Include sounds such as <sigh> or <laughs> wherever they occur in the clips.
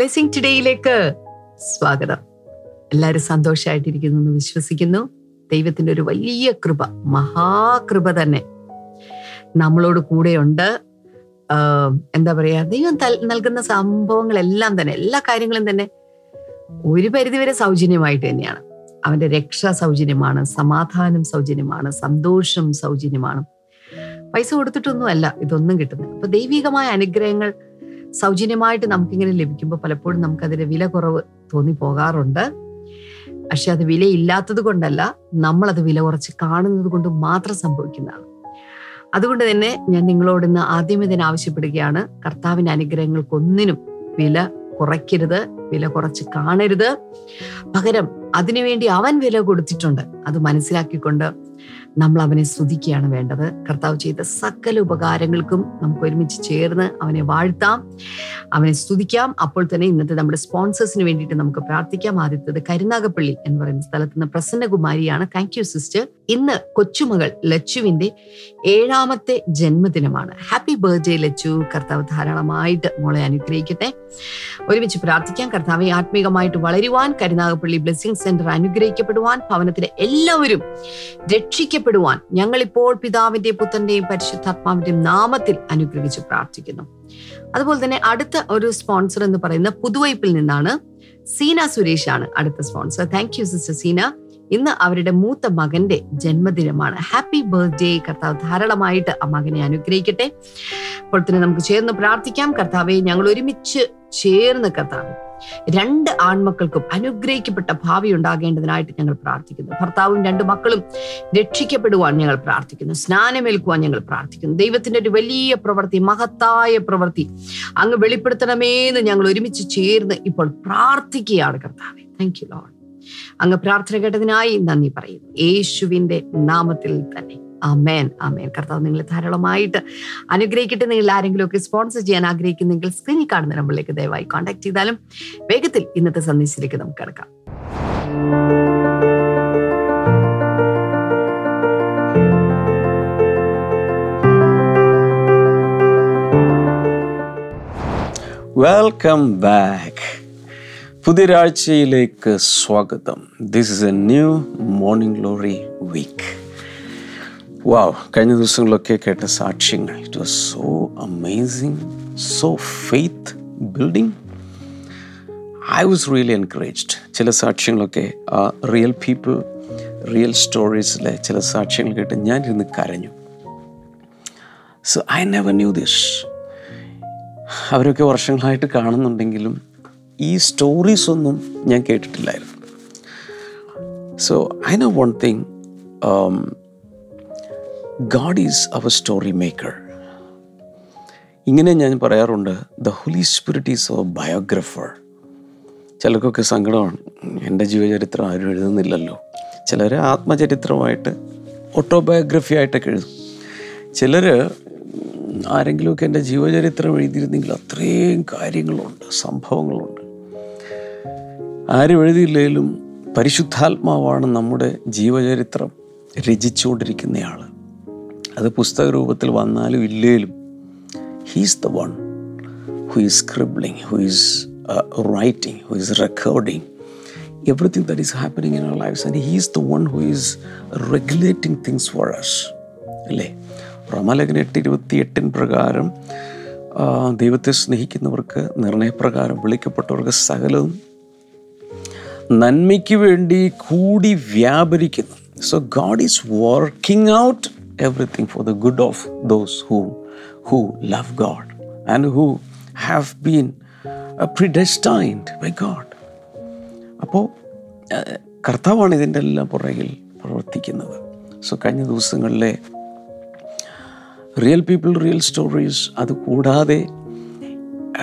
Blessing ടുഡേയിലേക്ക് സ്വാഗതം. എല്ലാവരും സന്തോഷമായിട്ടിരിക്കുന്നു എന്ന് വിശ്വസിക്കുന്നു. ദൈവത്തിന്റെ ഒരു വലിയ കൃപ മഹാകൃപ തന്നെ നമ്മളോട് കൂടെയുണ്ട്. എന്താ പറയുക ദൈവം നൽകുന്ന സംഭവങ്ങളെല്ലാം തന്നെ എല്ലാ കാര്യങ്ങളും തന്നെ ഒരു പരിധിവരെ സൗജന്യമായിട്ട് തന്നെയാണ്. അവന്റെ രക്ഷ സൗജന്യമാണ് സമാധാനം സൗജന്യമാണ് സന്തോഷം സൗജന്യമാണ്. പൈസ കൊടുത്തിട്ടൊന്നുമല്ല ഇതൊന്നും കിട്ടുന്നത് അപ്പൊ ദൈവികമായ അനുഗ്രഹങ്ങൾ സൗജന്യമായിട്ട് നമുക്കിങ്ങനെ ലഭിക്കുമ്പോൾ പലപ്പോഴും നമുക്ക് അതിന്റെ വില കുറവ് തോന്നി പോകാറുണ്ട്. പക്ഷെ അത് വിലയില്ലാത്തത് കൊണ്ടല്ല നമ്മളത് വില കുറച്ച് കാണുന്നത് കൊണ്ട് മാത്രം സംഭവിക്കുന്നതാണ്. അതുകൊണ്ട് തന്നെ ഞാൻ നിങ്ങളോട് ഇന്ന് ആദ്യമേ തന്നെ ആവശ്യപ്പെടുകയാണ് കർത്താവിന്റെ അനുഗ്രഹങ്ങൾക്കൊന്നിനും വില കുറയ്ക്കരുത് വില കുറച്ച് കാണരുത്. പകരം അതിനുവേണ്ടി അവൻ വില കൊടുത്തിട്ടുണ്ട്. അത് മനസ്സിലാക്കിക്കൊണ്ട് നമ്മൾ അവനെ സ്തുതിക്കുകയാണ് വേണ്ടത്. കർത്താവ് ചെയ്ത സകല ഉപകാരങ്ങൾക്കും നമുക്ക് ഒരുമിച്ച് ചേർന്ന് അവനെ വാഴ്ത്താം അവനെ സ്തുതിക്കാം. അപ്പോൾ തന്നെ ഇന്നത്തെ നമ്മുടെ സ്പോൺസേഴ്സിന് വേണ്ടിയിട്ട് നമുക്ക് പ്രാർത്ഥിക്കാം. ആദ്യത്തേത് കരുനാഗപ്പള്ളി എന്ന് പറയുന്ന സ്ഥലത്ത് നിന്ന് പ്രസന്നകുമാരിയാണ്. താങ്ക് യു സിസ്റ്റർ ഇന്ന് കൊച്ചുമകൾ ലച്ചുവിന്റെ ഏഴാമത്തെ ജന്മദിനമാണ്. Happy birthday Lachu. കർത്താവ് ധാരാളമായിട്ട് മോളെ അനുഗ്രഹിക്കട്ടെ. ഒരുമിച്ച് പ്രാർത്ഥിക്കാം. കർത്താവെ ആത്മീകമായിട്ട് വളരുവാൻ കരുനാഗപ്പള്ളി ബ്ലെസ്സിംഗ് സെന്റർ അനുഗ്രഹിക്കപ്പെടുവാൻ ഭവനത്തിലെ എല്ലാവരും രക്ഷിക്കപ്പെടുവാൻ ഞങ്ങളിപ്പോൾ പിതാവിന്റെയും പുത്രന്റെയും പരിശുദ്ധാത്മാവിന്റെയും നാമത്തിൽ അനുഗ്രഹിച്ച് പ്രാർത്ഥിക്കുന്നു. അതുപോലെ തന്നെ അടുത്ത ഒരു സ്പോൺസർ എന്ന് പറയുന്ന പുതുവൈപ്പിൽ നിന്നാണ് സീന സുരേഷ് ആണ് അടുത്ത sponsor thank you sister Seena. ഇന്ന് അവരുടെ മൂത്ത മകന്റെ ജന്മദിനമാണ്. ഹാപ്പി ബർത്ത്ഡേ കർത്താവ് ധാരാളമായിട്ട് ആ മകനെ അനുഗ്രഹിക്കട്ടെ. അപ്പോൾ തന്നെ നമുക്ക് ചേർന്ന് പ്രാർത്ഥിക്കാം. കർത്താവെ ഞങ്ങൾ ഒരുമിച്ച് ചേർന്ന് കർത്താവ് രണ്ട് ആൺമക്കൾക്കും അനുഗ്രഹിക്കപ്പെട്ട ഭാവി ഉണ്ടാകേണ്ടതിനായിട്ട് ഞങ്ങൾ പ്രാർത്ഥിക്കുന്നു. ഭർത്താവും രണ്ട് മക്കളും രക്ഷിക്കപ്പെടുവാൻ ഞങ്ങൾ പ്രാർത്ഥിക്കുന്നു. സ്നാനമേൽക്കുവാൻ ഞങ്ങൾ പ്രാർത്ഥിക്കുന്നു. ദൈവത്തിന്റെ ഒരു വലിയ പ്രവൃത്തി മഹത്തായ പ്രവൃത്തി അങ്ങ് വെളിപ്പെടുത്തണമേന്ന് ഞങ്ങൾ ഒരുമിച്ച് ചേർന്ന് ഇപ്പോൾ പ്രാർത്ഥിക്കുകയാണ് കർത്താവെ. താങ്ക് യു ലോഡ് അങ്ങ് പ്രാർത്ഥന കേട്ടതിനായി നന്ദി പറയുന്നു. യേശുവിന്റെ നാമത്തിൽ തന്നെ. ആമേൻ അമേൻ കർത്താവ് നിങ്ങളെ ധാരാളമായിട്ട് അനുഗ്രഹിക്കട്ടെ. നിങ്ങൾ ആരെങ്കിലും ഒക്കെ സ്പോൺസർ ചെയ്യാൻ ആഗ്രഹിക്കുന്നെങ്കിൽ സ്ക്രീനിൽ കാണുന്ന നമ്പറിലേക്ക് ദയവായി കോൺടാക്ട് ചെയ്താലും വേഗത്തിൽ ഇന്നത്തെ സന്ദേശത്തിലേക്ക് നമുക്ക് കിടക്കാം. വെൽക്കം ബാക്ക് പുതിയൊരാഴ്ചയിലേക്ക് സ്വാഗതം. This is a new morning glory week wow കഴിഞ്ഞ ദിവസങ്ങളിലൊക്കെ കേട്ട സാക്ഷ്യങ്ങൾ. It was so amazing so faith building I was really encouraged ചില സാക്ഷ്യങ്ങളൊക്കെ ആ റിയൽ പീപ്പിൾ റിയൽ സ്റ്റോറീസിലെ ചില സാക്ഷ്യങ്ങൾ കേട്ട് ഞാൻ ഇരുന്ന് കരഞ്ഞു. So I never knew this അവരൊക്കെ വർഷങ്ങളായിട്ട് കാണുന്നുണ്ടെങ്കിലും ഈ സ്റ്റോറീസ് ഒന്നും ഞാൻ കേട്ടിട്ടില്ലായിരുന്നു. So I know one thing God is our story maker ഇങ്ങനെ ഞാൻ പറയാറുണ്ട് the holy spirit is our biographer ചിലർക്കൊക്കെ സങ്കടമാണ് എന്റെ ജീവചരിത്രം ആരും എഴുതുന്നില്ലല്ലോ. ചിലർ ആത്മചരിത്രമായിട്ട് ഓട്ടോബയോഗ്രഫി ആയിട്ടൊക്കെ എഴുതും. ചിലർ ആരെങ്കിലുമൊക്കെ എന്റെ ജീവചരിത്രം എഴുതിയിരുന്നെങ്കിൽ അത്രയും കാര്യങ്ങളുണ്ട് സംഭവങ്ങളുണ്ട്. ആരും എഴുതിയില്ലെങ്കിലും പരിശുദ്ധാത്മാവാണ് നമ്മുടെ ജീവചരിത്രം രചിച്ചുകൊണ്ടിരിക്കുന്നയാൾ അത് പുസ്തക രൂപത്തിൽ വന്നാലും ഇല്ലേലും he's the one who is scribbling who is writing who is recording everything that is happening in our life and he's the one who is regulating things for us അല്ലേ? റമലകൻ എട്ട് ഇരുപത്തി എട്ടിൻ പ്രകാരം ദൈവത്തെ സ്നേഹിക്കുന്നവർക്ക് നിർണയപ്രകാരം വിളിക്കപ്പെട്ടവർക്ക് സകലവും നന്മയ്ക്ക് വേണ്ടി കൂടി വ്യാപരിക്കുന്നു. So God is working out everything for the good of those who, who love God and who have been predestined by God. അപ്പോൾ കർത്താവാണ് ഇതിന്റെ എല്ലാം പുറകിൽ പ്രവർത്തിക്കുന്നത്. സോ കഴിഞ്ഞ ദിവസങ്ങളിലെ റിയൽ പീപ്പിൾ റിയൽ സ്റ്റോറീസ് അത് കൂടാതെ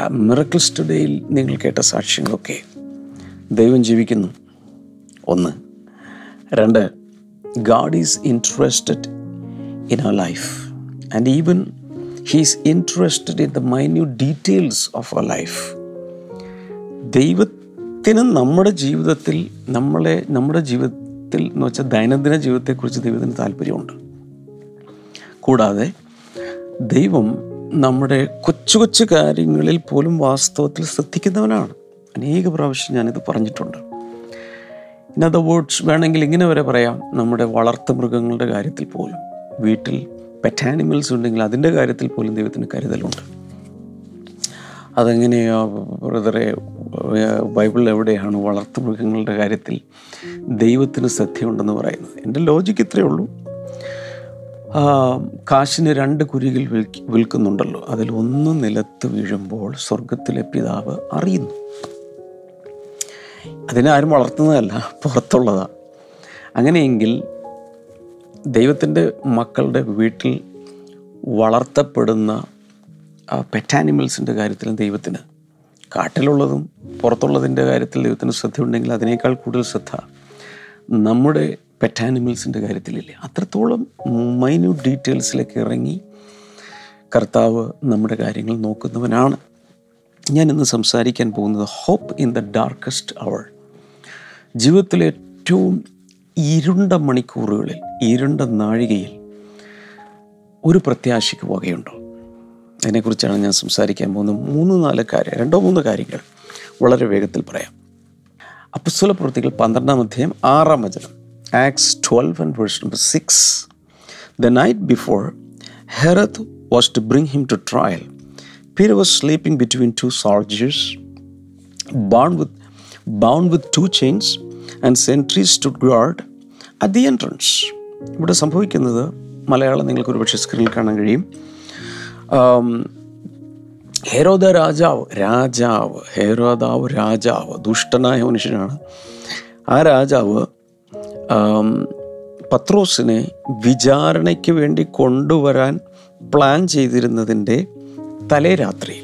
മിറക്കിൾ ടുഡേയിൽ നിങ്ങൾ കേട്ട സാക്ഷ്യങ്ങളൊക്കെ ദൈവം ജീവിക്കുന്നു. ഒന്ന്. രണ്ട്. God is interested in our life and even he's interested in the minute details of our life ദൈവത്തിന് നമ്മുടെ ജീവിതത്തിൽ നമ്മളെ നമ്മുടെ ജീവിതത്തിൽ എന്ന് വെച്ചാൽ ദൈനംദിന ജീവിതത്തെക്കുറിച്ച് ദൈവത്തിന് താല്പര്യമുണ്ട്. കൂടാതെ ദൈവം നമ്മുടെ കൊച്ചു കൊച്ചു കാര്യങ്ങളിൽ പോലും വാസ്തവത്തിൽ ശ്രദ്ധിക്കുന്നവനാണ്. അനേക പ്രാവശ്യം ഞാനിത് പറഞ്ഞിട്ടുണ്ട്. അതർ വേർഡ്സ് വേണമെങ്കിൽ ഇങ്ങനെ വരെ പറയാം നമ്മുടെ വളർത്തു മൃഗങ്ങളുടെ കാര്യത്തിൽ പോലും. വീട്ടിൽ പെറ്റ് ആനിമൽസ് ഉണ്ടെങ്കിൽ അതിന്റെ കാര്യത്തിൽ പോലും ദൈവത്തിന് കരുതലുണ്ട്. അതെങ്ങനെയാ ബ്രദറെ ബൈബിളിൽ എവിടെയാണ് വളർത്തു മൃഗങ്ങളുടെ കാര്യത്തിൽ ദൈവത്തിന് സത്യമുണ്ടെന്ന് പറയുന്നത്? എന്റെ ലോജിക്ക് ഇത്രയേ ഉള്ളൂ. കാശിന് രണ്ട് കുരികിൽ വിൽക്ക് വിൽക്കുന്നുണ്ടല്ലോ. അതിൽ ഒന്ന് നിലത്ത് വീഴുമ്പോൾ സ്വർഗത്തിലെ പിതാവ് അറിയുന്നു. അതിനാരും വളർത്തുന്നതല്ല പുറത്തുള്ളതാണ് അങ്ങനെയെങ്കിൽ ദൈവത്തിന്റെ മക്കളുടെ വീട്ടിൽ വളർത്തപ്പെടുന്ന പെറ്റാനിമൽസിന്റെ കാര്യത്തിലും ദൈവത്തിന് കാട്ടിലുള്ളതും പുറത്തുള്ളതിന്റെ കാര്യത്തിൽ ദൈവത്തിന് ശ്രദ്ധയുണ്ടെങ്കിൽ അതിനേക്കാൾ കൂടുതൽ ശ്രദ്ധ നമ്മുടെ പെറ്റാനിമൽസിന്റെ കാര്യത്തിലില്ല. അത്രത്തോളം മൈന്യൂട്ട് ഡീറ്റെയിൽസിലേക്ക് ഇറങ്ങി കർത്താവ് നമ്മുടെ കാര്യങ്ങൾ നോക്കുന്നവനാണ്. ഞാൻ ഇന്ന് സംസാരിക്കാൻ പോകുന്നത് hope in the darkest hour ജീവിതത്തിലെ ഏറ്റവും ഇരുണ്ട മണിക്കൂറുകളിൽ ഇരുണ്ട നാഴികയിൽ ഒരു പ്രത്യാശയ്ക്ക് വകയുണ്ടോ അതിനെക്കുറിച്ചാണ് ഞാൻ സംസാരിക്കാൻ പോകുന്നത്. മൂന്ന് നാല് കാര്യം രണ്ടോ മൂന്ന് കാര്യങ്ങൾ വളരെ വേഗത്തിൽ പറയാം. അപ്പസ്വല പ്രവൃത്തികൾ പന്ത്രണ്ടാം അധ്യായം ആറാം വചനം Acts twelve and verse number six. The night before Herod was to bring him to trial Peter was sleeping between two soldiers bound with bound with two chains and sentries to guard at the entrance ഇവിടെ സംഭവിക്കുന്നത് മലയാളം നിങ്ങൾക്ക് ഒരുപക്ഷെ സ്ക്രീനിൽ കാണാൻ കഴിയും. ഹേരോദ രാജാവ് രാജാവ് ഹേരോദാവ് രാജാവ് ദുഷ്ടനായ മനുഷ്യനാണ്. ആ രാജാവ് പത്രോസിനെ വിചാരണയ്ക്ക് വേണ്ടി കൊണ്ടുവരാൻ പ്ലാൻ ചെയ്തിരുന്നതിന്റെ തലേ രാത്രി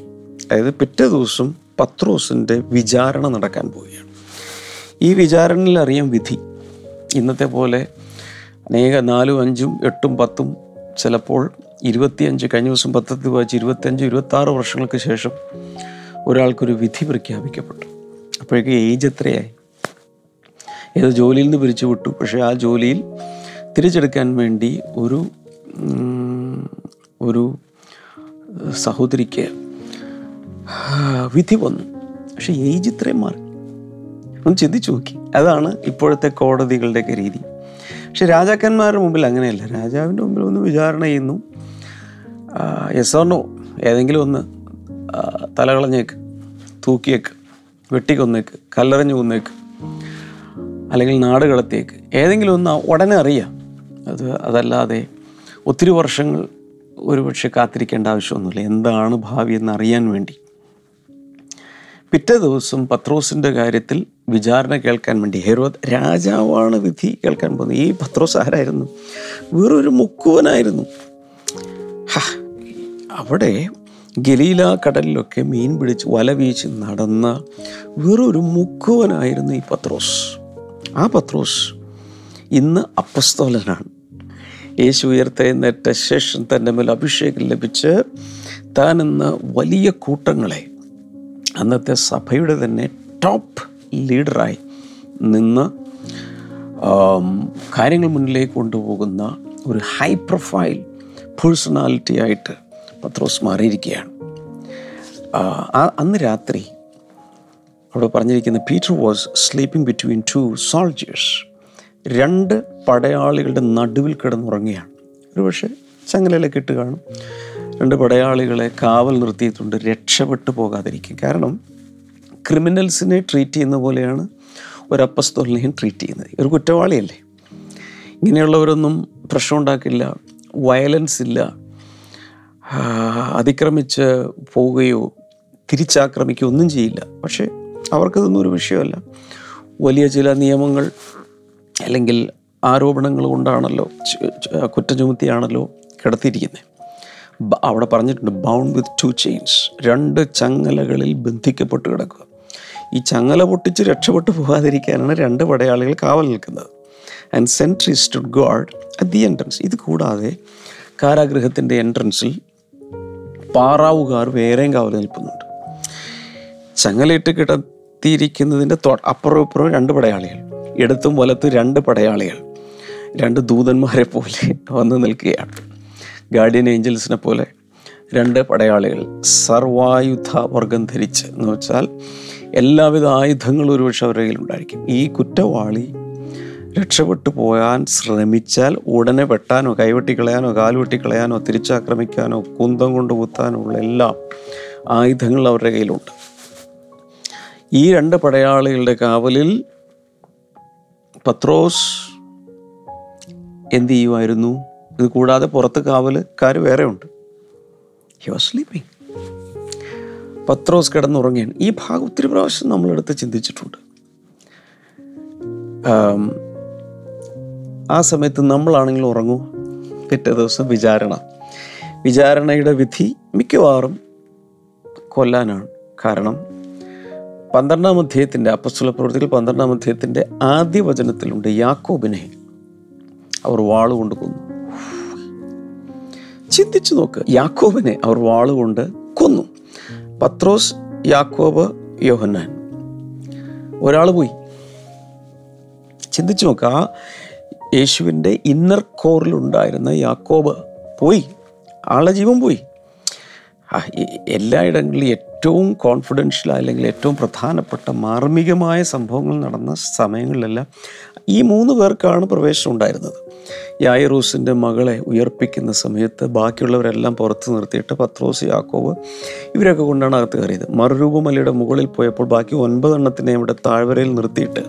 അതായത് പിറ്റേ ദിവസം പത്രോസിന്റെ വിചാരണ നടക്കാൻ പോവുകയാണ്. ഈ വിചാരണയിൽ അറിയാം വിധി. ഇന്നത്തെ പോലെ അനേക നാലും അഞ്ചും എട്ടും പത്തും ചിലപ്പോൾ ഇരുപത്തിയഞ്ച് കഴിഞ്ഞ ദിവസം പത്രത്തിൽ വായിച്ച് ഇരുപത്തിയഞ്ച് ഇരുപത്താറ് വർഷങ്ങൾക്ക് ശേഷം ഒരാൾക്കൊരു വിധി പ്രഖ്യാപിക്കപ്പെട്ടു. അപ്പോഴേക്ക് ഏജ് എത്രയായി? ഏത് ജോലിയിൽ നിന്ന് പിരിച്ചു വിട്ടു? പക്ഷേ ആ ജോലിയിൽ തിരിച്ചെടുക്കാൻ വേണ്ടി ഒരു ഒരു സഹോദരിക്ക് വിധി വന്നു. പക്ഷേ ഏജ് ഇത്രയും മാറി. ഒന്ന് ചിന്തിച്ചു നോക്കി. അതാണ് ഇപ്പോഴത്തെ കോടതികളുടെയൊക്കെ രീതി. പക്ഷെ രാജാക്കന്മാരുടെ മുമ്പിൽ അങ്ങനെയല്ല. രാജാവിന്റെ മുമ്പിൽ ഒന്ന് വിചാരണ ചെയ്യുന്നു. യെസോർണോ ഏതെങ്കിലും ഒന്ന് തലകളഞ്ഞേക്ക് തൂക്കിയേക്ക് വെട്ടിക്കൊന്നേക്ക് കല്ലെറിഞ്ഞു കൊന്നേക്ക് അല്ലെങ്കിൽ നാട് കടത്തിയേക്ക് ഏതെങ്കിലും ഒന്ന് ഉടനെ അറിയാം. അത് അതല്ലാതെ ഒത്തിരി വർഷങ്ങൾ ഒരുപക്ഷെ കാത്തിരിക്കേണ്ട ആവശ്യമൊന്നുമില്ല. എന്താണ് ഭാവി എന്ന് അറിയാൻ വേണ്ടി. പിറ്റേ ദിവസം പത്രോസിന്റെ കാര്യത്തിൽ വിചാരണ കേൾക്കാൻ വേണ്ടി ഹെരോദ് രാജാവാണ് വിധി കേൾക്കാൻ പോകുന്നത്. ഈ പത്രോസ് ആരായിരുന്നു വേറൊരു മുക്കുവനായിരുന്നു. അവിടെ ഗലീല കടലിലൊക്കെ മീൻ പിടിച്ച് വല വീച്ച് നടന്ന വെറൊരു മുക്കുവനായിരുന്നു ഈ പത്രോസ്. ആ പത്രോസ് ഇന്ന് അപ്പസ്തോലനാണ്. യേശു ഉയർത്തെഴുന്നേറ്റ ശേഷം തന്റെ മേൽ അഭിഷേകം ലഭിച്ച് താനെന്ന വലിയ കൂട്ടങ്ങളെ അന്നത്തെ സഭയുടെ തന്നെ ടോപ്പ് ലീഡറായി നിന്ന് കാര്യങ്ങൾ മുന്നിലേക്ക് കൊണ്ടുപോകുന്ന ഒരു ഹൈ പ്രൊഫൈൽ പേഴ്സണാലിറ്റി ആയിട്ട് പത്രോസ് മാറിയിരിക്കുകയാണ്. അന്ന് രാത്രി അവിടെ പറഞ്ഞിരിക്കുന്ന Peter was sleeping between two soldiers രണ്ട് പടയാളികളുടെ നടുവിൽ കിടന്നുറങ്ങുകയാണ്. ഒരുപക്ഷെ ചങ്ങലയിലൊക്കെ ഇട്ട് കാണും. രണ്ട് പടയാളികളെ കാവൽ നിർത്തിയിട്ടുണ്ട് രക്ഷപ്പെട്ടു പോകാതിരിക്കും കാരണം ക്രിമിനൽസിനെ ട്രീറ്റ് ചെയ്യുന്ന പോലെയാണ് ഒരു ട്രീറ്റ് ചെയ്യുന്നത്. ഒരു കുറ്റവാളിയല്ലേ? ഇങ്ങനെയുള്ളവരൊന്നും പ്രശ്നം ഉണ്ടാക്കില്ല വയലൻസ് ഇല്ല അതിക്രമിച്ച് പോവുകയോ തിരിച്ചാക്രമിക്കുകയോ ഒന്നും ചെയ്യില്ല. പക്ഷേ അവർക്കതൊന്നും ഒരു വിഷയമല്ല. വലിയ ചില നിയമങ്ങൾ അല്ലെങ്കിൽ ആരോപണങ്ങൾ കൊണ്ടാണല്ലോ കുറ്റം ചുമത്തിയാണല്ലോ കിടത്തിയിരിക്കുന്നത് അവിടെ പറഞ്ഞിട്ടുണ്ട് ബൗണ്ട് വിത്ത് ടു ചെയിൻസ് രണ്ട് ചങ്ങലകളിൽ ബന്ധിക്കപ്പെട്ട് കിടക്കുക. ഈ ചങ്ങല പൊട്ടിച്ച് രക്ഷപ്പെട്ടു പോകാതിരിക്കാനാണ് രണ്ട് പടയാളികൾ കാവൽ നിൽക്കുന്നത്. And sentry stood guard at the entrance ഇത് കൂടാതെ കാരാഗൃഹത്തിന്റെ എൻട്രൻസിൽ പാറാവുകാർ വേറെയും കാവൽ നിൽക്കുന്നുണ്ട്. ചങ്ങലയിട്ട് കിടത്തിയിരിക്കുന്നതിന്റെ തൊ അപ്പുറവും ഇപ്പുറവും രണ്ട് പടയാളികൾ. ഇടത്തും വലത്തും രണ്ട് പടയാളികൾ. രണ്ട് ദൂതന്മാരെ പോലെ വന്ന് നിൽക്കുകയാണ്. ഗാർഡിയൻ ഏഞ്ചൽസിനെ പോലെ രണ്ട് പടയാളികൾ. സർവായുധ വർഗം ധരിച്ച് എന്ന് വെച്ചാൽ എല്ലാവിധ ആയുധങ്ങളും ഒരുപക്ഷെ അവരുടെ കയ്യിലുണ്ടായിരിക്കും ഈ കുറ്റവാളി രക്ഷപ്പെട്ടു പോകാൻ ശ്രമിച്ചാൽ ഉടനെ വെട്ടാനോ കൈവെട്ടിക്കളയാനോ കാൽ വെട്ടിക്കളയാനോ തിരിച്ചാക്രമിക്കാനോ കുന്തം കൊണ്ട് കുത്താനോ ഉള്ള എല്ലാ ആയുധങ്ങളും അവരുടെ കയ്യിലുണ്ട്. ഈ രണ്ട് പടയാളികളുടെ കാവലിൽ പത്രോസ് എന്ത് ചെയ്യുമായിരുന്നു? ഇത് കൂടാതെ പുറത്ത് കാവലുകാർ വേറെ ഉണ്ട് ഹി വാസ് സ്ലീപ്പിംഗ് പത്രോസ് കിടന്നുറങ്ങിയാണ് ഈ ഭാഗം ഒത്തിരി പ്രാവശ്യം നമ്മളെടുത്ത് ചിന്തിച്ചിട്ടുണ്ട്. ആ സമയത്ത് നമ്മളാണെങ്കിലും ഉറങ്ങും. പിറ്റേ ദിവസം വിചാരണ. വിചാരണയുടെ വിധി മിക്കവാറും കൊല്ലാനാണ്. കാരണം പന്ത്രണ്ടാം അധ്യായത്തിന്റെ അപ്പസ്തുല പ്രവൃത്തികൾ പന്ത്രണ്ടാം അധ്യായത്തിന്റെ ആദ്യ വചനത്തിലുണ്ട് യാക്കോബിനെ അവർ വാളുകൊണ്ട് കൊന്നു. ചിന്തിച്ചു നോക്ക് യാക്കോബിനെ അവർ വാളുകൊണ്ട് കൊന്നു. പത്രോസ് യാക്കോബ് യോഹന്നാൻ. ഒരാൾ പോയി. ചിന്തിച്ചു നോക്കുക ആ യേശുവിന്റെ ഇന്നർ കോറിലുണ്ടായിരുന്ന യാക്കോബ് പോയി. ആളുടെ ജീവൻ പോയി. എല്ലായിടങ്ങളിലും ഏറ്റവും കോൺഫിഡൻഷ്യൽ അല്ലെങ്കിൽ ഏറ്റവും പ്രധാനപ്പെട്ട മാർമികമായ സംഭവങ്ങൾ നടന്ന സമയങ്ങളിലെല്ലാം ഈ മൂന്ന് പേർക്കാണ് പ്രവേശനം ഉണ്ടായിരുന്നത്. യായറൂസിന്റെ മകളെ ഉയർപ്പിക്കുന്ന സമയത്ത് ബാക്കിയുള്ളവരെല്ലാം പുറത്ത് നിർത്തിയിട്ട് പത്രോസ് യാക്കോവ് ഇവരൊക്കെ കൊണ്ടാണ് അകത്ത് കയറിയത്. മറുരൂപമലയുടെ മുകളിൽ പോയപ്പോൾ ബാക്കി ഒൻപതെണ്ണത്തിനെ ഇവിടെ താഴ്വരയിൽ നിർത്തിയിട്ട്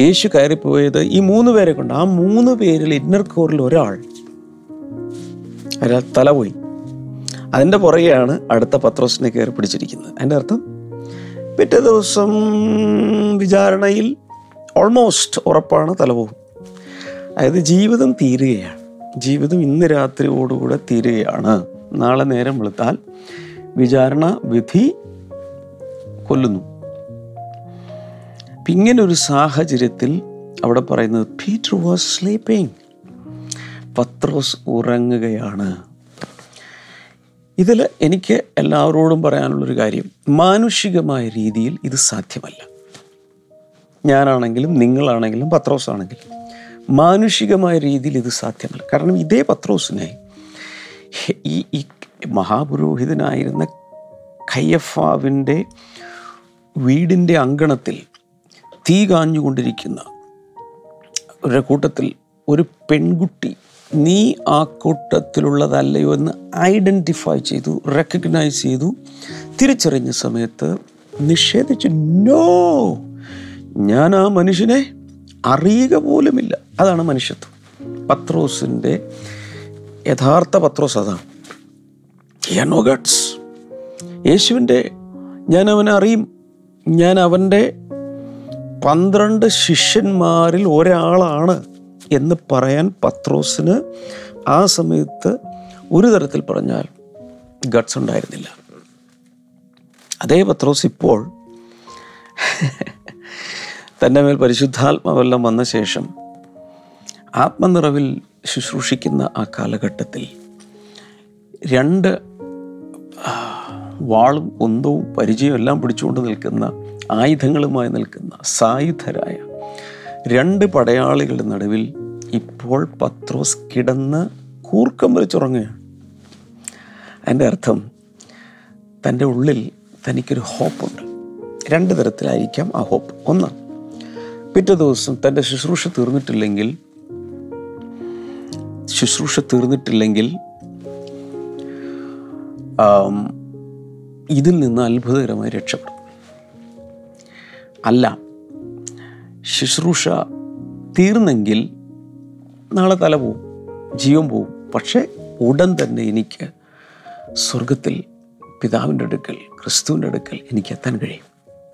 യേശു കയറിപ്പോയത് ഈ മൂന്ന് പേരെ കൊണ്ട്. ആ മൂന്ന് പേരിൽ ഇന്നർ കോറിൽ ഒരാൾ ഒരാൾ തല പോയി അതിന്റെ പുറകെയാണ് അടുത്ത പത്രോസിനെ കയറി പിടിച്ചിരിക്കുന്നത്. അതിന്റെ അർത്ഥം പിറ്റേ ദിവസം വിചാരണയിൽ ഓൾമോസ്റ്റ് ഉറപ്പാണ് തലപോകും. അതായത് ജീവിതം തീരുകയാണ്. ജീവിതം ഇന്ന് രാത്രിയോടുകൂടെ തീരുകയാണ്. നാളെ നേരം വെളുത്താൽ വിചാരണ വിധി കൊല്ലുന്നു. ഒരു സാഹചര്യത്തിൽ അവിടെ പറയുന്നത് പീറ്റർ വാസ് സ്ലീപ്പിംഗ്. പത്രോസ് ഉറങ്ങുകയാണ്. ഇതിൽ എനിക്ക് എല്ലാവരോടും പറയാനുള്ളൊരു കാര്യം മാനുഷികമായ രീതിയിൽ ഇത് സാധ്യമല്ല. ഞാനാണെങ്കിലും നിങ്ങളാണെങ്കിലും പത്രോസ് ആണെങ്കിലും മാനുഷികമായ രീതിയിൽ ഇത് സാധ്യമല്ല. കാരണം ഇതേ പത്രോസിനെ ഈ ഈ മഹാപുരോഹിതനായിരുന്ന കയ്യഫാവിന്റെ വീടിന്റെ അങ്കണത്തിൽ തീ കാഞ്ഞുകൊണ്ടിരിക്കുന്ന ഒരു കൂട്ടത്തിൽ ഒരു പെൺകുട്ടി നീ ആ കൂട്ടത്തിലുള്ളതല്ലയോ എന്ന് ഐഡന്റിഫൈ ചെയ്തു റെക്കഗ്നൈസ് ചെയ്തു. തിരിച്ചറിഞ്ഞ സമയത്ത് നിഷേധിച്ചു നോ ഞാൻ ആ മനുഷ്യനെ അറിയുക പോലുമില്ല. അതാണ് മനുഷ്യത്വം. പത്രോസിന്റെ യഥാർത്ഥ പത്രോസ് അതാണ്. നോ ഗഡ്സ് യേശുവിന്റെ ഞാൻ അവനെ അറിയും. ഞാൻ അവന്റെ പന്ത്രണ്ട് ശിഷ്യന്മാരിൽ ഒരാളാണ് എന്ന് പറയാൻ പത്രോസിന് ആ സമയത്ത് ഒരു തരത്തിൽ പറഞ്ഞാൽ ഗഡ്സ് ഉണ്ടായിരുന്നില്ല. അതേ പത്രോസ് ഇപ്പോൾ <laughs> തന്റെ മേൽ പരിശുദ്ധാത്മാവെല്ലാം വന്ന ശേഷം ആത്മനിറവിൽ ശുശ്രൂഷിക്കുന്ന ആ കാലഘട്ടത്തിൽ രണ്ട് വാളും കുന്തവും പരിചയവും എല്ലാം പിടിച്ചുകൊണ്ട് നിൽക്കുന്ന ആയുധങ്ങളുമായി നിൽക്കുന്ന സായുധരായ രണ്ട് പടയാളികളുടെ നടുവിൽ ഇപ്പോൾ പത്രോസ് കിടന്ന് കൂർക്കം വലിച്ചുറങ്ങുകയാണ് അതിന്റെ അർത്ഥം തന്റെ ഉള്ളിൽ തനിക്കൊരു ഹോപ്പുണ്ട്. രണ്ട് തരത്തിലായിരിക്കാം ആ ഹോപ്പ്. ഒന്ന് പിറ്റേ ദിവസം തന്റെ ശുശ്രൂഷ തീർന്നിട്ടില്ലെങ്കിൽ ശുശ്രൂഷ തീർന്നിട്ടില്ലെങ്കിൽ ഇതിൽ നിന്ന് അത്ഭുതകരമായി രക്ഷപ്പെടും. അല്ല ശുശ്രൂഷ തീർന്നെങ്കിൽ നാളെ തല പോവും ജീവൻ പോവും. പക്ഷേ ഉടൻ തന്നെ എനിക്ക് സ്വർഗത്തിൽ പിതാവിന്റെ അടുക്കൽ ക്രിസ്തുവിന്റെ അടുക്കൽ എനിക്ക് എത്താൻ കഴിയും.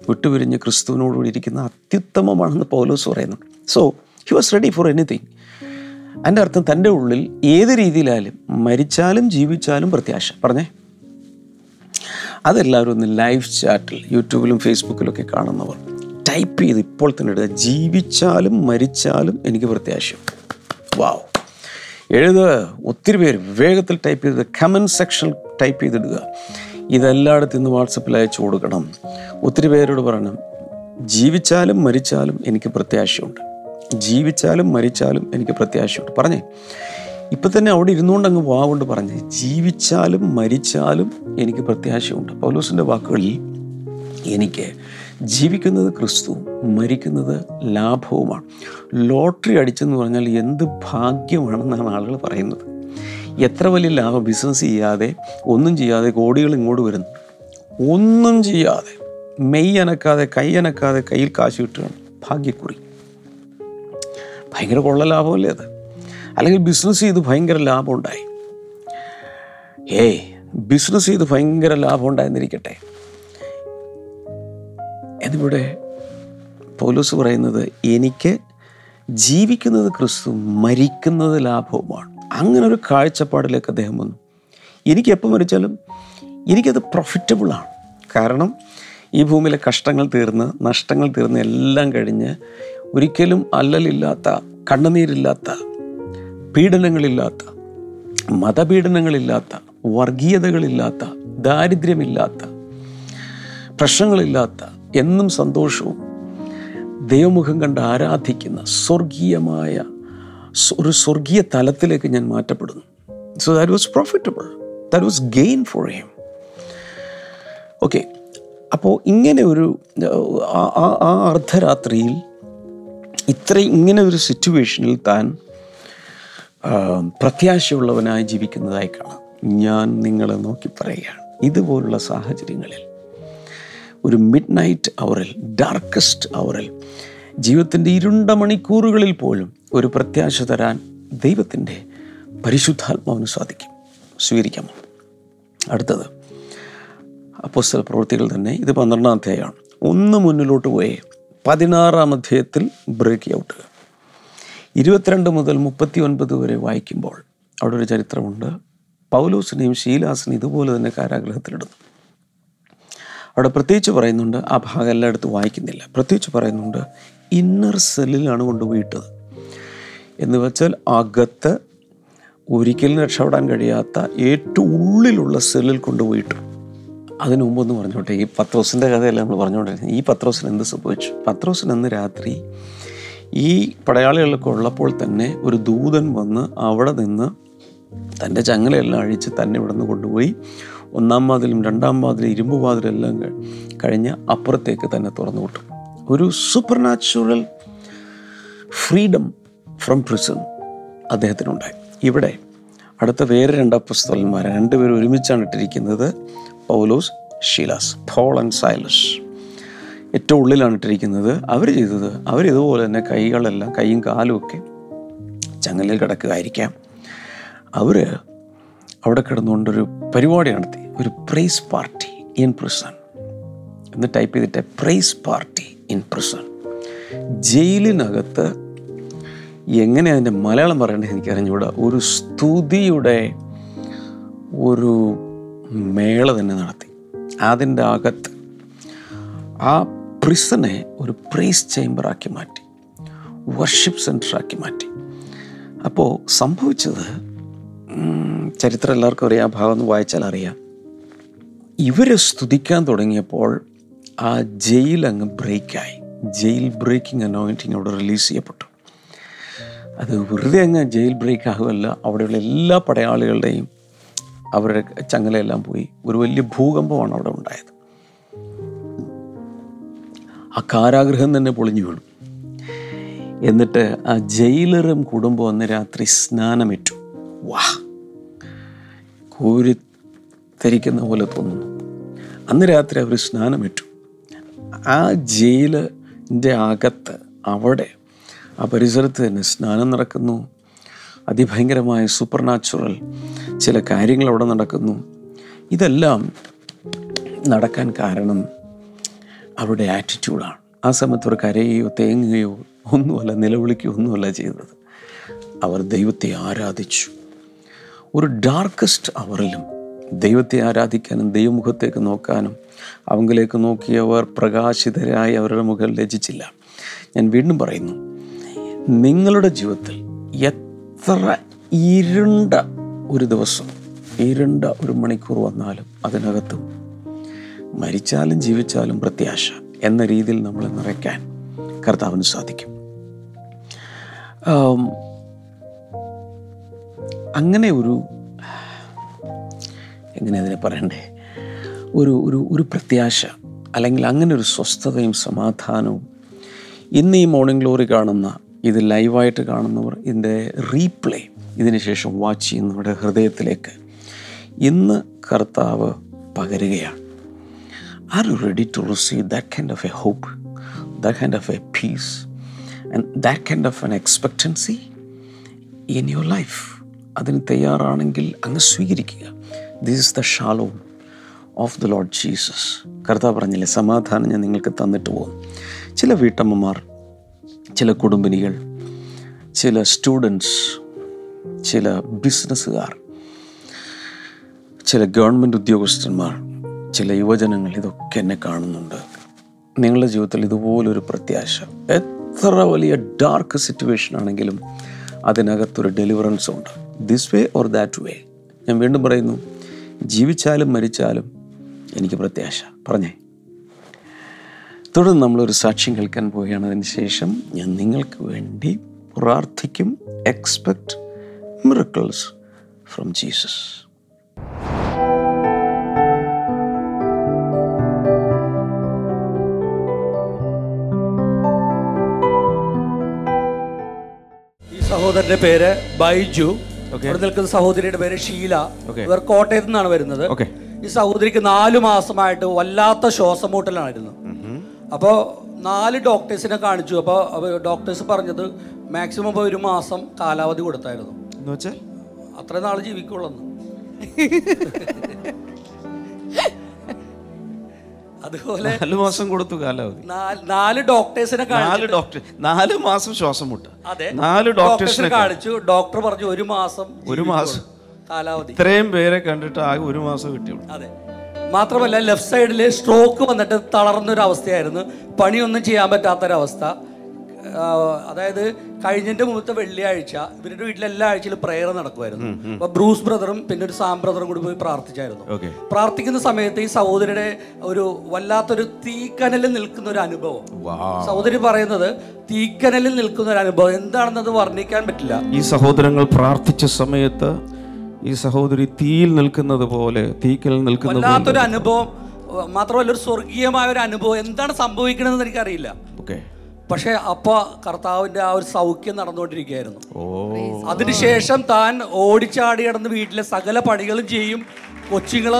വിട്ടുപിരിഞ്ഞ് ക്രിസ്തുവിനോടുകൂടി ഇരിക്കുന്ന അത്യുത്തമമാണെന്ന് പൗലോസ് പറയുന്നു so he was ready for anything അതിന്റെ അർത്ഥം തന്റെ ഉള്ളിൽ ഏത് രീതിയിലായാലും മരിച്ചാലും ജീവിച്ചാലും പ്രത്യാശ. പറഞ്ഞേ. അതെല്ലാവരും ഒന്ന് ലൈവ് ചാറ്റിൽ യൂട്യൂബിലും ഫേസ്ബുക്കിലൊക്കെ കാണുന്നവർ ടൈപ്പ് ചെയ്ത് ഇപ്പോൾ തന്നെ ഇടുക ജീവിച്ചാലും മരിച്ചാലും എനിക്ക് പ്രത്യാശ. വാവ്. എഴുതുക. ഒത്തിരി പേര് വേഗത്തിൽ ടൈപ്പ് ചെയ്ത് കമന്റ് സെക്ഷൻ ടൈപ്പ് ചെയ്തിടുക. ഇതെല്ലായിടത്തും ഇന്ന് വാട്സപ്പിൽ അയച്ചു കൊടുക്കണം. ഒത്തിരി പേരോട് പറയണം ജീവിച്ചാലും മരിച്ചാലും എനിക്ക് പ്രത്യാശയുണ്ട്. ജീവിച്ചാലും മരിച്ചാലും എനിക്ക് പ്രത്യാശയുണ്ട്. പറഞ്ഞേ. ഇപ്പം തന്നെ അവിടെ ഇരുന്നുകൊണ്ട് അങ്ങ് പോകാകൊണ്ട് പറഞ്ഞ് ജീവിച്ചാലും മരിച്ചാലും എനിക്ക് പ്രത്യാശയുണ്ട്. പൗലോസിന്റെ വാക്കുകളിൽ എനിക്ക് ജീവിക്കുന്നത് ക്രിസ്തു മരിക്കുന്നത് ലാഭവുമാണ്. ലോട്ടറി അടിച്ചെന്ന് പറഞ്ഞാൽ എന്ത് ഭാഗ്യമാണെന്നാണ് ആളുകൾ പറയുന്നത്. എത്ര വലിയ ലാഭം? ബിസിനസ് ചെയ്യാതെ ഒന്നും ചെയ്യാതെ കോടികൾ ഇങ്ങോട്ട് വരുന്നു. ഒന്നും ചെയ്യാതെ മെയ് അനക്കാതെ കൈ അനക്കാതെ കയ്യിൽ കാശ് കിട്ടുകയാണ് ഭാഗ്യക്കുറി. ഭയങ്കര കൊള്ള ലാഭമല്ലേ അത്? അല്ലെങ്കിൽ ബിസിനസ് ചെയ്ത് ഭയങ്കര ലാഭം ഉണ്ടായി ഏയ് ബിസിനസ് ചെയ്ത് ഭയങ്കര ലാഭം ഉണ്ടായിരുന്നിരിക്കട്ടെ എന്നിവിടെ പൗലോസ് പറയുന്നത് എനിക്ക് ജീവിക്കുന്നത് ക്രിസ്തു മരിക്കുന്നത് ലാഭവുമാണ്. അങ്ങനെ ഒരു കാഴ്ചപ്പാടിലേക്ക് അദ്ദേഹം വന്നു. എനിക്ക് എപ്പോൾ മരിച്ചാലും എനിക്കത് പ്രൊഫിറ്റബിളാണ് കാരണം ഈ ഭൂമിയിലെ കഷ്ടങ്ങൾ തീർന്ന് നഷ്ടങ്ങൾ തീർന്ന് എല്ലാം കഴിഞ്ഞ് ഒരിക്കലും അല്ലലില്ലാത്ത കണ്ണുനീരില്ലാത്ത പീഡനങ്ങളില്ലാത്ത മതപീഡനങ്ങളില്ലാത്ത വർഗീയതകളില്ലാത്ത ദാരിദ്ര്യമില്ലാത്ത പ്രശ്നങ്ങളില്ലാത്ത എന്നും സന്തോഷവും ദൈവമുഖം കണ്ട് ആരാധിക്കുന്ന സ്വർഗീയമായ ഒരു സ്വർഗീയ തലത്തിലേക്ക് ഞാൻ മാറ്റപ്പെടുന്നു. So that was profitable that was gain for him okay അപ്പോൾ ഇങ്ങനെ ഒരു ആ- അർദ്ധരാത്രിയിൽ ഇത്ര ഇങ്ങനെ ഒരു സിറ്റുവേഷനിൽ താൻ പ്രത്യാശയുള്ളവനായി ജീവിക്കുന്നതായി കാണാം. ഞാൻ നിങ്ങളെ നോക്കി പറയുകയാണ്. ഇതുപോലുള്ള സാഹചര്യങ്ങളിൽ ഒരു മിഡ് നൈറ്റ് അവറിൽ ഡാർക്കസ്റ്റ് അവറിൽ ജീവിതത്തിന്റെ ഇരുണ്ട മണിക്കൂറുകളിൽ പോലും ഒരു പ്രത്യാശ തരാൻ ദൈവത്തിന്റെ പരിശുദ്ധാത്മാവിന് സാധിക്കും. സ്വീകരിക്കാമോ അടുത്തത് അപ്പോസ്തല പ്രവൃത്തികൾ തന്നെ ഇത് പന്ത്രണ്ടാം അധ്യായമാണ്. ഒന്ന് മുന്നിലോട്ട് പോയേ. പതിനാറാം അധ്യായത്തിൽ ബ്രേക്ക് ഔട്ട് ഇരുപത്തിരണ്ട് മുതൽ മുപ്പത്തി ഒൻപത് വരെ വായിക്കുമ്പോൾ അവിടെ ഒരു ചരിത്രമുണ്ട്. പൗലൂസിനെയും ഷീലാസിനെയും ഇതുപോലെ തന്നെ കാരാഗ്രഹത്തിലിടുന്നു. അവിടെ പ്രത്യേകിച്ച് പറയുന്നുണ്ട് ആ ഭാഗം എല്ലായിടത്തും വായിക്കുന്നില്ല. പ്രത്യേകിച്ച് പറയുന്നുണ്ട് ഇന്നർ സെല്ലിലാണ് കൊണ്ടുപോയിട്ടത്. എന്ന് വെച്ചാൽ അകത്ത് ഒരിക്കലും രക്ഷപ്പെടാൻ കഴിയാത്ത ഏറ്റവും ഉള്ളിലുള്ള സെല്ലിൽ കൊണ്ടുപോയിട്ടു അതിനു മുമ്പൊന്ന് പറഞ്ഞോട്ടെ ഈ പത്രോസിന്റെ കഥയല്ല നമ്മൾ പറഞ്ഞുകൊണ്ടിരുന്നത് ഈ പത്രോസിന് എന്ത് സംഭവിച്ചു? പത്രോസിന് അന്ന് രാത്രി ഈ പടയാളികളൊക്കെ ഉള്ളപ്പോൾ തന്നെ ഒരു ദൂതൻ വന്ന് അവിടെ നിന്ന് തന്റെ ചങ്ങലയെല്ലാം അഴിച്ച് തന്നെ ഇവിടെ നിന്ന് കൊണ്ടുപോയി ഒന്നാം വാതിലും രണ്ടാം വാതിലും ഇരുമ്പ് വാതിലും എല്ലാം കഴിഞ്ഞ് അപ്പുറത്തേക്ക് തന്നെ തുറന്നു വിട്ടു ഒരു supernatural freedom from prison അദ്ദേഹത്തിനുണ്ടായി. ഇവിടെ അടുത്ത വേറെ രണ്ട് പുസ്തകന്മാർ രണ്ടുപേരും ഒരുമിച്ചാണ് ഇട്ടിരിക്കുന്നത്. പൗലോസ് ഷീലാസ് പോൾ ആൻഡ് സൈലസ്. ഏറ്റവും ഉള്ളിലാണ് ഇട്ടിരിക്കുന്നത്. അവർ ചെയ്തത് അവരിതുപോലെ തന്നെ കൈകളെല്ലാം കൈയും കാലും ഒക്കെ ചങ്ങലിൽ കിടക്കുകയായിരിക്കാം. അവർ അവിടെ കിടന്നുകൊണ്ടൊരു പരിപാടി നടത്തി. ഒരു പ്രൈസ് പാർട്ടി ഇൻ പ്രിസൺ എന്ന് ടൈപ്പ് ചെയ്തിട്ട് പ്രൈസ് പാർട്ടി ഇൻ പ്രിസൺ ജയിലിനകത്ത് എങ്ങനെ അതിന്റെ മലയാളം പറയേണ്ടത് എനിക്ക് അറിഞ്ഞുകൂടാ ഒരു സ്തുതിയുടെ ഒരു മേള തന്നെ നടത്തി. അതിന്റെ അകത്ത് ആ പ്രിസനെ ഒരു പ്രീസ് ചേംബറാക്കി മാറ്റി. വർഷിപ്പ് സെന്ററാക്കി മാറ്റി. അപ്പോൾ സംഭവിച്ചത് ചരിത്രം എല്ലാവർക്കും അറിയാം ആ ഭാഗം ഒന്ന് വായിച്ചാൽ അറിയാം. ഇവരെ സ്തുതിക്കാൻ തുടങ്ങിയപ്പോൾ ആ ജയിൽ അങ്ങ് ബ്രേക്കായി ജയിൽ ബ്രേക്കിംഗ് അനോയിന്റിങ് അവിടെ റിലീസ് ചെയ്യപ്പെട്ടു. അത് വെറുതെ അങ്ങ് ജയിൽ ബ്രേക്ക് ആകുമല്ല അവിടെയുള്ള എല്ലാ പടയാളികളുടെയും അവരുടെ ചങ്ങലയെല്ലാം പോയി. ഒരു വലിയ ഭൂകമ്പമാണ് അവിടെ ഉണ്ടായത്. ആ കാരാഗ്രഹം തന്നെ പൊളിഞ്ഞു വീണു. എന്നിട്ട് ആ ജയിലറും കുടുംബം അന്ന് രാത്രി സ്നാനമിറ്റു. വാ. കോരിത്തരിക്കുന്ന പോലെ തോന്നുന്നു. അന്ന് രാത്രി അവർ സ്നാനമിറ്റു. ആ ജയിലിന്റെ അകത്ത് അവിടെ ആ പരിസരത്ത് തന്നെ സ്നാനം നടക്കുന്നു. അതിഭയങ്കരമായ സൂപ്പർ നാച്ചുറൽ ചില കാര്യങ്ങൾ അവിടെ നടക്കുന്നു. ഇതെല്ലാം നടക്കാൻ കാരണം അവരുടെ ആറ്റിറ്റ്യൂഡാണ് ആ സമയത്ത് അവർ കരയുകയോ തേങ്ങുകയോ ഒന്നുമല്ല നിലവിളിക്കുകയോ ഒന്നുമല്ല ചെയ്തത് അവർ ദൈവത്തെ ആരാധിച്ചു. ഒരു ഡാർക്കസ്റ്റ് അവറിലും ദൈവത്തെ ആരാധിക്കാനും ദൈവമുഖത്തേക്ക് നോക്കാനും അവങ്കിലേക്ക് നോക്കിയവർ പ്രകാശിതരായി അവരുടെ മുഖം ലജിച്ചില്ല ഞാൻ വീണ്ടും പറയുന്നു നിങ്ങളുടെ ജീവിതത്തിൽ എത്ര ഇരുണ്ട ഒരു ദിവസം ഇരുണ്ട ഒരു മണിക്കൂർ വന്നാലും അതിനകത്തും മരിച്ചാലും ജീവിച്ചാലും പ്രത്യാശ എന്ന രീതിയിൽ നമ്മളെ നിറയ്ക്കാൻ കർത്താവിന് സാധിക്കും. അങ്ങനെ ഒരു എങ്ങനെ അതിനെ പറയണ്ടേ? ഒരു ഒരു ഒരു പ്രത്യാശ അല്ലെങ്കിൽ അങ്ങനെ ഒരു സ്വസ്ഥതയും സമാധാനവും ഇന്ന് ഈ മോർണിംഗ് ഗ്ലോറി കാണുന്ന ഇത് ലൈവായിട്ട് കാണുന്നവർ ഇതിന്റെ റീപ്ലേ ഇതിന് വാച്ച് ചെയ്യും നമ്മുടെ ഹൃദയത്തിലേക്ക്. ഇന്ന് കർത്താവ് പകരുകയാണ്. Are you ready to receive that kind of a hope that kind of a peace and that kind of an expectancy in your life അതിന് തയ്യാറാണെങ്കിൽ അങ്ങ് സ്വീകരിക്കുക. This is the shalom of the Lord Jesus കർത്താവ് പറഞ്ഞില്ലേ സമാധാനം ഞാൻ നിങ്ങൾക്ക് തന്നിട്ട് പോകും. ചില വീട്ടമ്മമാർ ചില കുടുംബിനികൾ ചില സ്റ്റുഡൻസ് ചില ബിസിനസ്സുകാർ ചില ഗവൺമെന്റ് ഉദ്യോഗസ്ഥന്മാർ ചില യുവജനങ്ങൾ ഇതൊക്കെ എന്നെ കാണുന്നുണ്ട്. നിങ്ങളുടെ ജീവിതത്തിൽ ഇതുപോലൊരു പ്രത്യാശ എത്ര വലിയ ഡാർക്ക് സിറ്റുവേഷൻ ആണെങ്കിലും അതിനകത്തൊരു ഡെലിവറൻസ് ഉണ്ട്. This way or that way ഞാൻ വീണ്ടും പറയുന്നു ജീവിച്ചാലും മരിച്ചാലും എനിക്ക് പ്രത്യാശ. പറഞ്ഞേ. തുടർന്ന് നമ്മളൊരു സാക്ഷ്യം കേൾക്കാൻ പോവുകയാണ്. അതിന് ശേഷം ഞാൻ നിങ്ങൾക്ക് വേണ്ടി പ്രാർത്ഥിക്കും എക്സ്പെക്ട് മിറക്കിൾസ് ഫ്രം ജീസസ് ഈ സഹോദരന്റെ പേര് ബൈജു. ഇവിടെ നിൽക്കുന്ന സഹോദരിയുടെ പേര് ഷീല. ഇവർ കോട്ടയത്ത് നിന്നാണ് വരുന്നത്. Okay. ഈ സഹോദരിക്ക് നാലു മാസമായിട്ട് വല്ലാത്ത ശ്വാസം ശ്വാസമുട്ടലായിരുന്നു അപ്പോൾ നാല് ഡോക്ടേഴ്സിനെ കാണിച്ചു. അപ്പോൾ ഡോക്ടേഴ്സ് പറഞ്ഞത് മാക്സിമം ഒരു മാസം കാലാവധി കൊടുത്തായിരുന്നു. എന്ന് വെച്ചാൽ അത്ര നാൾ ജീവിക്കുള്ളൂ അതുപോലെ നാല് മാസം കൊടുത്തു കാലാവധി. നാല് ഡോക്ടേഴ്സിനെ നാല് കാണിച്ചു ഡോക്ടർ നാല് മാസം ശ്വാസം മുട്ട. അതെ. നാല് ഡോക്ടേഴ്സിനെ കാണിച്ചു. ഡോക്ടർ പറഞ്ഞു ഒരു മാസം ഒരു മാസം. കാലാവധി. ഇത്രയും പേരെ കണ്ടിട്ട് ആകെ ഒരു മാസം കിട്ടിയുള്ളൂ. അതെ. മാത്രമല്ല ലെഫ്റ്റ് സൈഡിൽ സ്ട്രോക്ക് വന്നിട്ട് തളർന്നൊരു അവസ്ഥയായിരുന്നു പണിയൊന്നും ചെയ്യാൻ പറ്റാത്തൊരവസ്ഥ. അതായത് കഴിഞ്ഞതിന്റെ മുമ്പത്തെ വെള്ളിയാഴ്ച ഇവരുടെ വീട്ടിൽ എല്ലാ ആഴ്ചയിലും പ്രെയർ നടക്കുമായിരുന്നു. അപ്പൊ ബ്രൂസ് ബ്രദറും പിന്നെ ഒരു സാം ബ്രദറും കൂടി പോയി പ്രാർത്ഥിച്ചായിരുന്നു. പ്രാർത്ഥിക്കുന്ന സമയത്ത് ഈ സഹോദരിയുടെ ഒരു വല്ലാത്തൊരു തീക്കനലിൽ നിൽക്കുന്ന ഒരു അനുഭവം. സഹോദരി പറയുന്നത് തീക്കനലിൽ നിൽക്കുന്ന ഒരു അനുഭവം. എന്താണെന്നത് വർണിക്കാൻ പറ്റില്ല. ഈ സഹോദരങ്ങൾ പ്രാർത്ഥിച്ച സമയത്ത് ഈ സഹോദരി തീയിൽ നിൽക്കുന്നത് പോലെ തീക്കൽ നിൽക്കുന്നത് വല്ലാത്തൊരു അനുഭവം മാത്രമല്ല ഒരു സ്വർഗീയമായ ഒരു അനുഭവം. എന്താണ് സംഭവിക്കണമെന്ന് എനിക്കറിയില്ല. ഓക്കെ. പക്ഷെ അപ്പൊ കർത്താവിന്റെ ആ ഒരു സൗഖ്യം നടന്നുകൊണ്ടിരിക്കുകയായിരുന്നു. അതിനുശേഷം താൻ ഓടിച്ചാടി കിടന്ന് വീട്ടിലെ സകല പണികളും ചെയ്യും. കൊച്ചുങ്ങൾ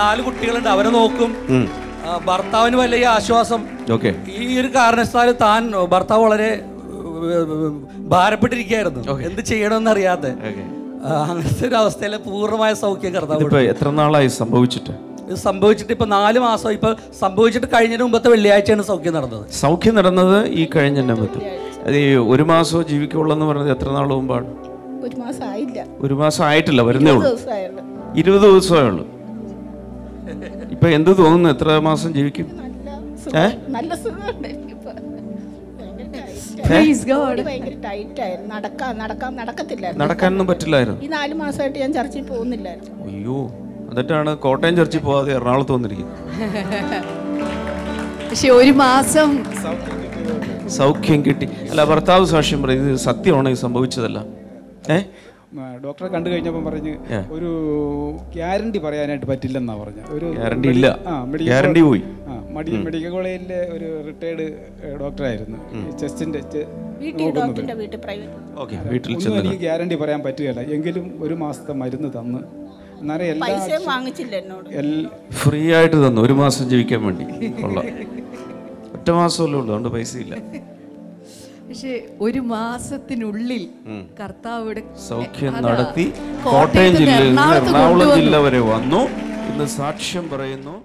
നാല് കുട്ടികളുണ്ട് അവരെ നോക്കും. ഭർത്താവിന് വല്ല ഈ ആശ്വാസം ഈ ഒരു കാരണത്താൽ താൻ ഭർത്താവ് വളരെ ഭാരപ്പെട്ടിരിക്കുകയായിരുന്നു. എന്ത് ചെയ്യണമെന്ന് അറിയാതെ. അങ്ങനത്തെ ഒരു അവസ്ഥയിലെ പൂർണമായ സൗഖ്യം കർത്താവ് എത്ര നാളായി സംഭവിച്ചിട്ട്? ഇത് സംഭവിച്ചിട്ട് ഇപ്പൊ നാല് മാസം ഇപ്പൊ സംഭവിച്ചിട്ട് കഴിഞ്ഞതിന് മുമ്പത്തെ വെള്ളിയാഴ്ചയാണ് സൗഖ്യം നടന്നത്. സൗഖ്യം നടന്നത് ഈ കഴിഞ്ഞ നമ്പത്ത് അത് ഈ ഒരു മാസം ജീവിക്കുള്ളെന്ന് പറഞ്ഞത് എത്ര നാൾ മുമ്പാണ്? ഒരു മാസം ആയില്ല. ഒരു മാസം ആയിട്ടില്ല വരുന്നേ ഉള്ളൂ. ഇരുപത് ദിവസമേ ഉള്ളൂ. ഇപ്പൊ എന്ത് തോന്നുന്നു എത്ര മാസം ജീവിക്കും? നല്ല നടക്കാൻ നടക്കാൻ നടക്കത്തില്ലായിരുന്നു. നടക്കാനൊന്നും പറ്റില്ലായിരുന്നു. ഈ നാല് മാസമായിട്ട് ഞാൻ ചർച്ചിൽ പോകുന്നില്ലായിരുന്നു. അയ്യോ. എന്നിട്ടാണ് കോട്ടയം ചർച്ചിൽ പോവാതെ എറണാകുളത്ത് വന്നിരിക്കുന്നത്. <laughs> പക്ഷെ ഒരു മാസം സൗഖ്യം കിട്ടി. അല്ല ഭർത്താവ് സാക്ഷ്യം പറയും ഇത് സത്യമാണോ ഇത് സംഭവിച്ചതല്ല? ഏ? ഡോക്ടറെ കണ്ടു കഴിഞ്ഞപ്പോൾ പറഞ്ഞ് ഒരു ഗ്യാരണ്ടി പറയാനായിട്ട് പറ്റില്ലെന്നാ പറഞ്ഞ ഒരു ഗ്യാരണ്ടി ഇല്ല. ഗ്യാരണ്ടി പോയി. ആ മെഡി മെഡിക്കൽ കോളേജിലെ ഒരു റിട്ടയർഡ് ഡോക്ടറായിരുന്നു. ചെസ്റ്റിന്റെ വീട്ടിൽ ഓക്കെ ഗ്യാരണ്ടി പറയാൻ പറ്റുകയില്ല. എങ്കിലും ഒരു മാസത്തെ മരുന്ന് തന്ന് പൈസയും വാങ്ങിച്ചില്ല എന്നോട്. ഫ്രീ ആയിട്ട് തന്നു. ഒരു മാസം ജീവിക്കാൻ വേണ്ടി. ഉള്ള ഒറ്റ മാസമല്ലേ ഉള്ളൂ. അതുകൊണ്ട് പൈസ ഇല്ല. പക്ഷേ ഒരു മാസത്തിനുള്ളിൽ കർത്താവ് ഇവിടെ സൗഖ്യം നടത്തി. കോട്ടയം ജില്ലയിൽ നിന്ന് എറണാകുളം ജില്ല വരെ വന്നു. ഇന്ന് സാക്ഷ്യം പറയുന്നു.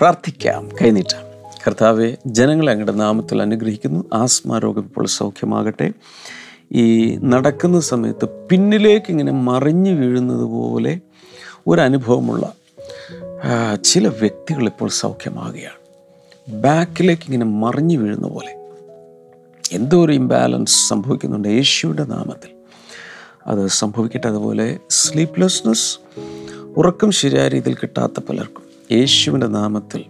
പ്രാർത്ഥിക്കാം. കൈനീട്ടാം. കർത്താവെ ജനങ്ങളെ അങ്ങയുടെ നാമത്തിൽ അനുഗ്രഹിക്കുന്നു. ആസ്മ രോഗം ഇപ്പോൾ സൗഖ്യമാകട്ടെ. ഈ നടക്കുന്ന സമയത്ത് പിന്നിലേക്ക് ഇങ്ങനെ മറിഞ്ഞു വീഴുന്നത് പോലെ ഒരനുഭവമുള്ള ചില വ്യക്തികൾ ഇപ്പോൾ സൗഖ്യമാകുകയാണ്. ബാക്കിലേക്ക് ഇങ്ങനെ മറിഞ്ഞു വീഴുന്ന പോലെ. എന്തോ ഒരു ഇംബാലൻസ് സംഭവിക്കുന്നുണ്ട് യേശുവിന്റെ നാമത്തിൽ. അത് സംഭവിക്കട്ടെ അതുപോലെ സ്ലീപ്ലെസ്നെസ് ഉറക്കം ശരിയായ രീതിയിൽ കിട്ടാത്ത പലർക്കും. യേശുവിന്റെ നാമത്തിൽ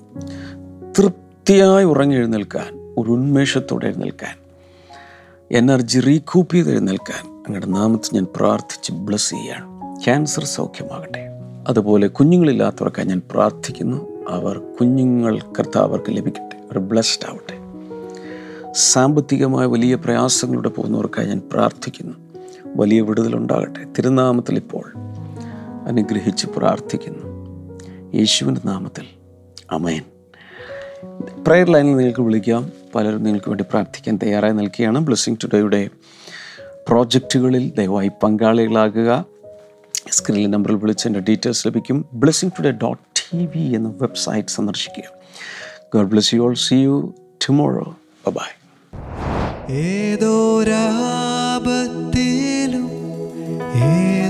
തൃപ്തിയായി ഉറങ്ങെഴുന്നേൽക്കാൻ ഒരു ഉന്മേഷത്തോടെ എഴുന്നേൽക്കാൻ എനർജി റീകൂപ്പ് ചെയ്ത് എഴുന്നേൽക്കാൻ അങ്ങയുടെ നാമത്തിൽ ഞാൻ പ്രാർത്ഥിച്ച് ബ്ലസ് ചെയ്യുകയാണ്. ക്യാൻസർ സൗഖ്യമാകട്ടെ. അതുപോലെ കുഞ്ഞുങ്ങളില്ലാത്തവർക്കായി ഞാൻ പ്രാർത്ഥിക്കുന്നു. അവർ കുഞ്ഞുങ്ങൾ കർത്താവർക്ക് ലഭിക്കട്ടെ. അവർ ബ്ലസ്ഡ് ആവട്ടെ. സാമ്പത്തികമായ വലിയ പ്രയാസങ്ങളുടെ പോകുന്നവർക്കായി ഞാൻ പ്രാർത്ഥിക്കുന്നു. വലിയ വിടുതലുണ്ടാകട്ടെ. തിരുനാമത്തിൽ ഇപ്പോൾ അനുഗ്രഹിച്ച് പ്രാർത്ഥിക്കുന്നു. യേശുവിന്റെ നാമത്തിൽ. അമയൻ പ്രയർ ലൈനിൽ നിങ്ങൾക്ക് വിളിക്കാം. പലരും നിങ്ങൾക്ക് വേണ്ടി പ്രാർത്ഥിക്കാൻ തയ്യാറായി നിൽക്കുകയാണ്. ബ്ലെസ്സിങ് ടുഡേയുടെ പ്രോജക്റ്റുകളിൽ ദയവായി പങ്കാളികളാകുക. സ്ക്രീനിൽ നമ്പറിൽ വിളിച്ച് എന്റെ ഡീറ്റെയിൽസ് ലഭിക്കും. Blessing today dot T V എന്ന വെബ്സൈറ്റ് സന്ദർശിക്കുക. God bless you all see you tomorrow bye ഏതോരാപത്തിലും ഏതു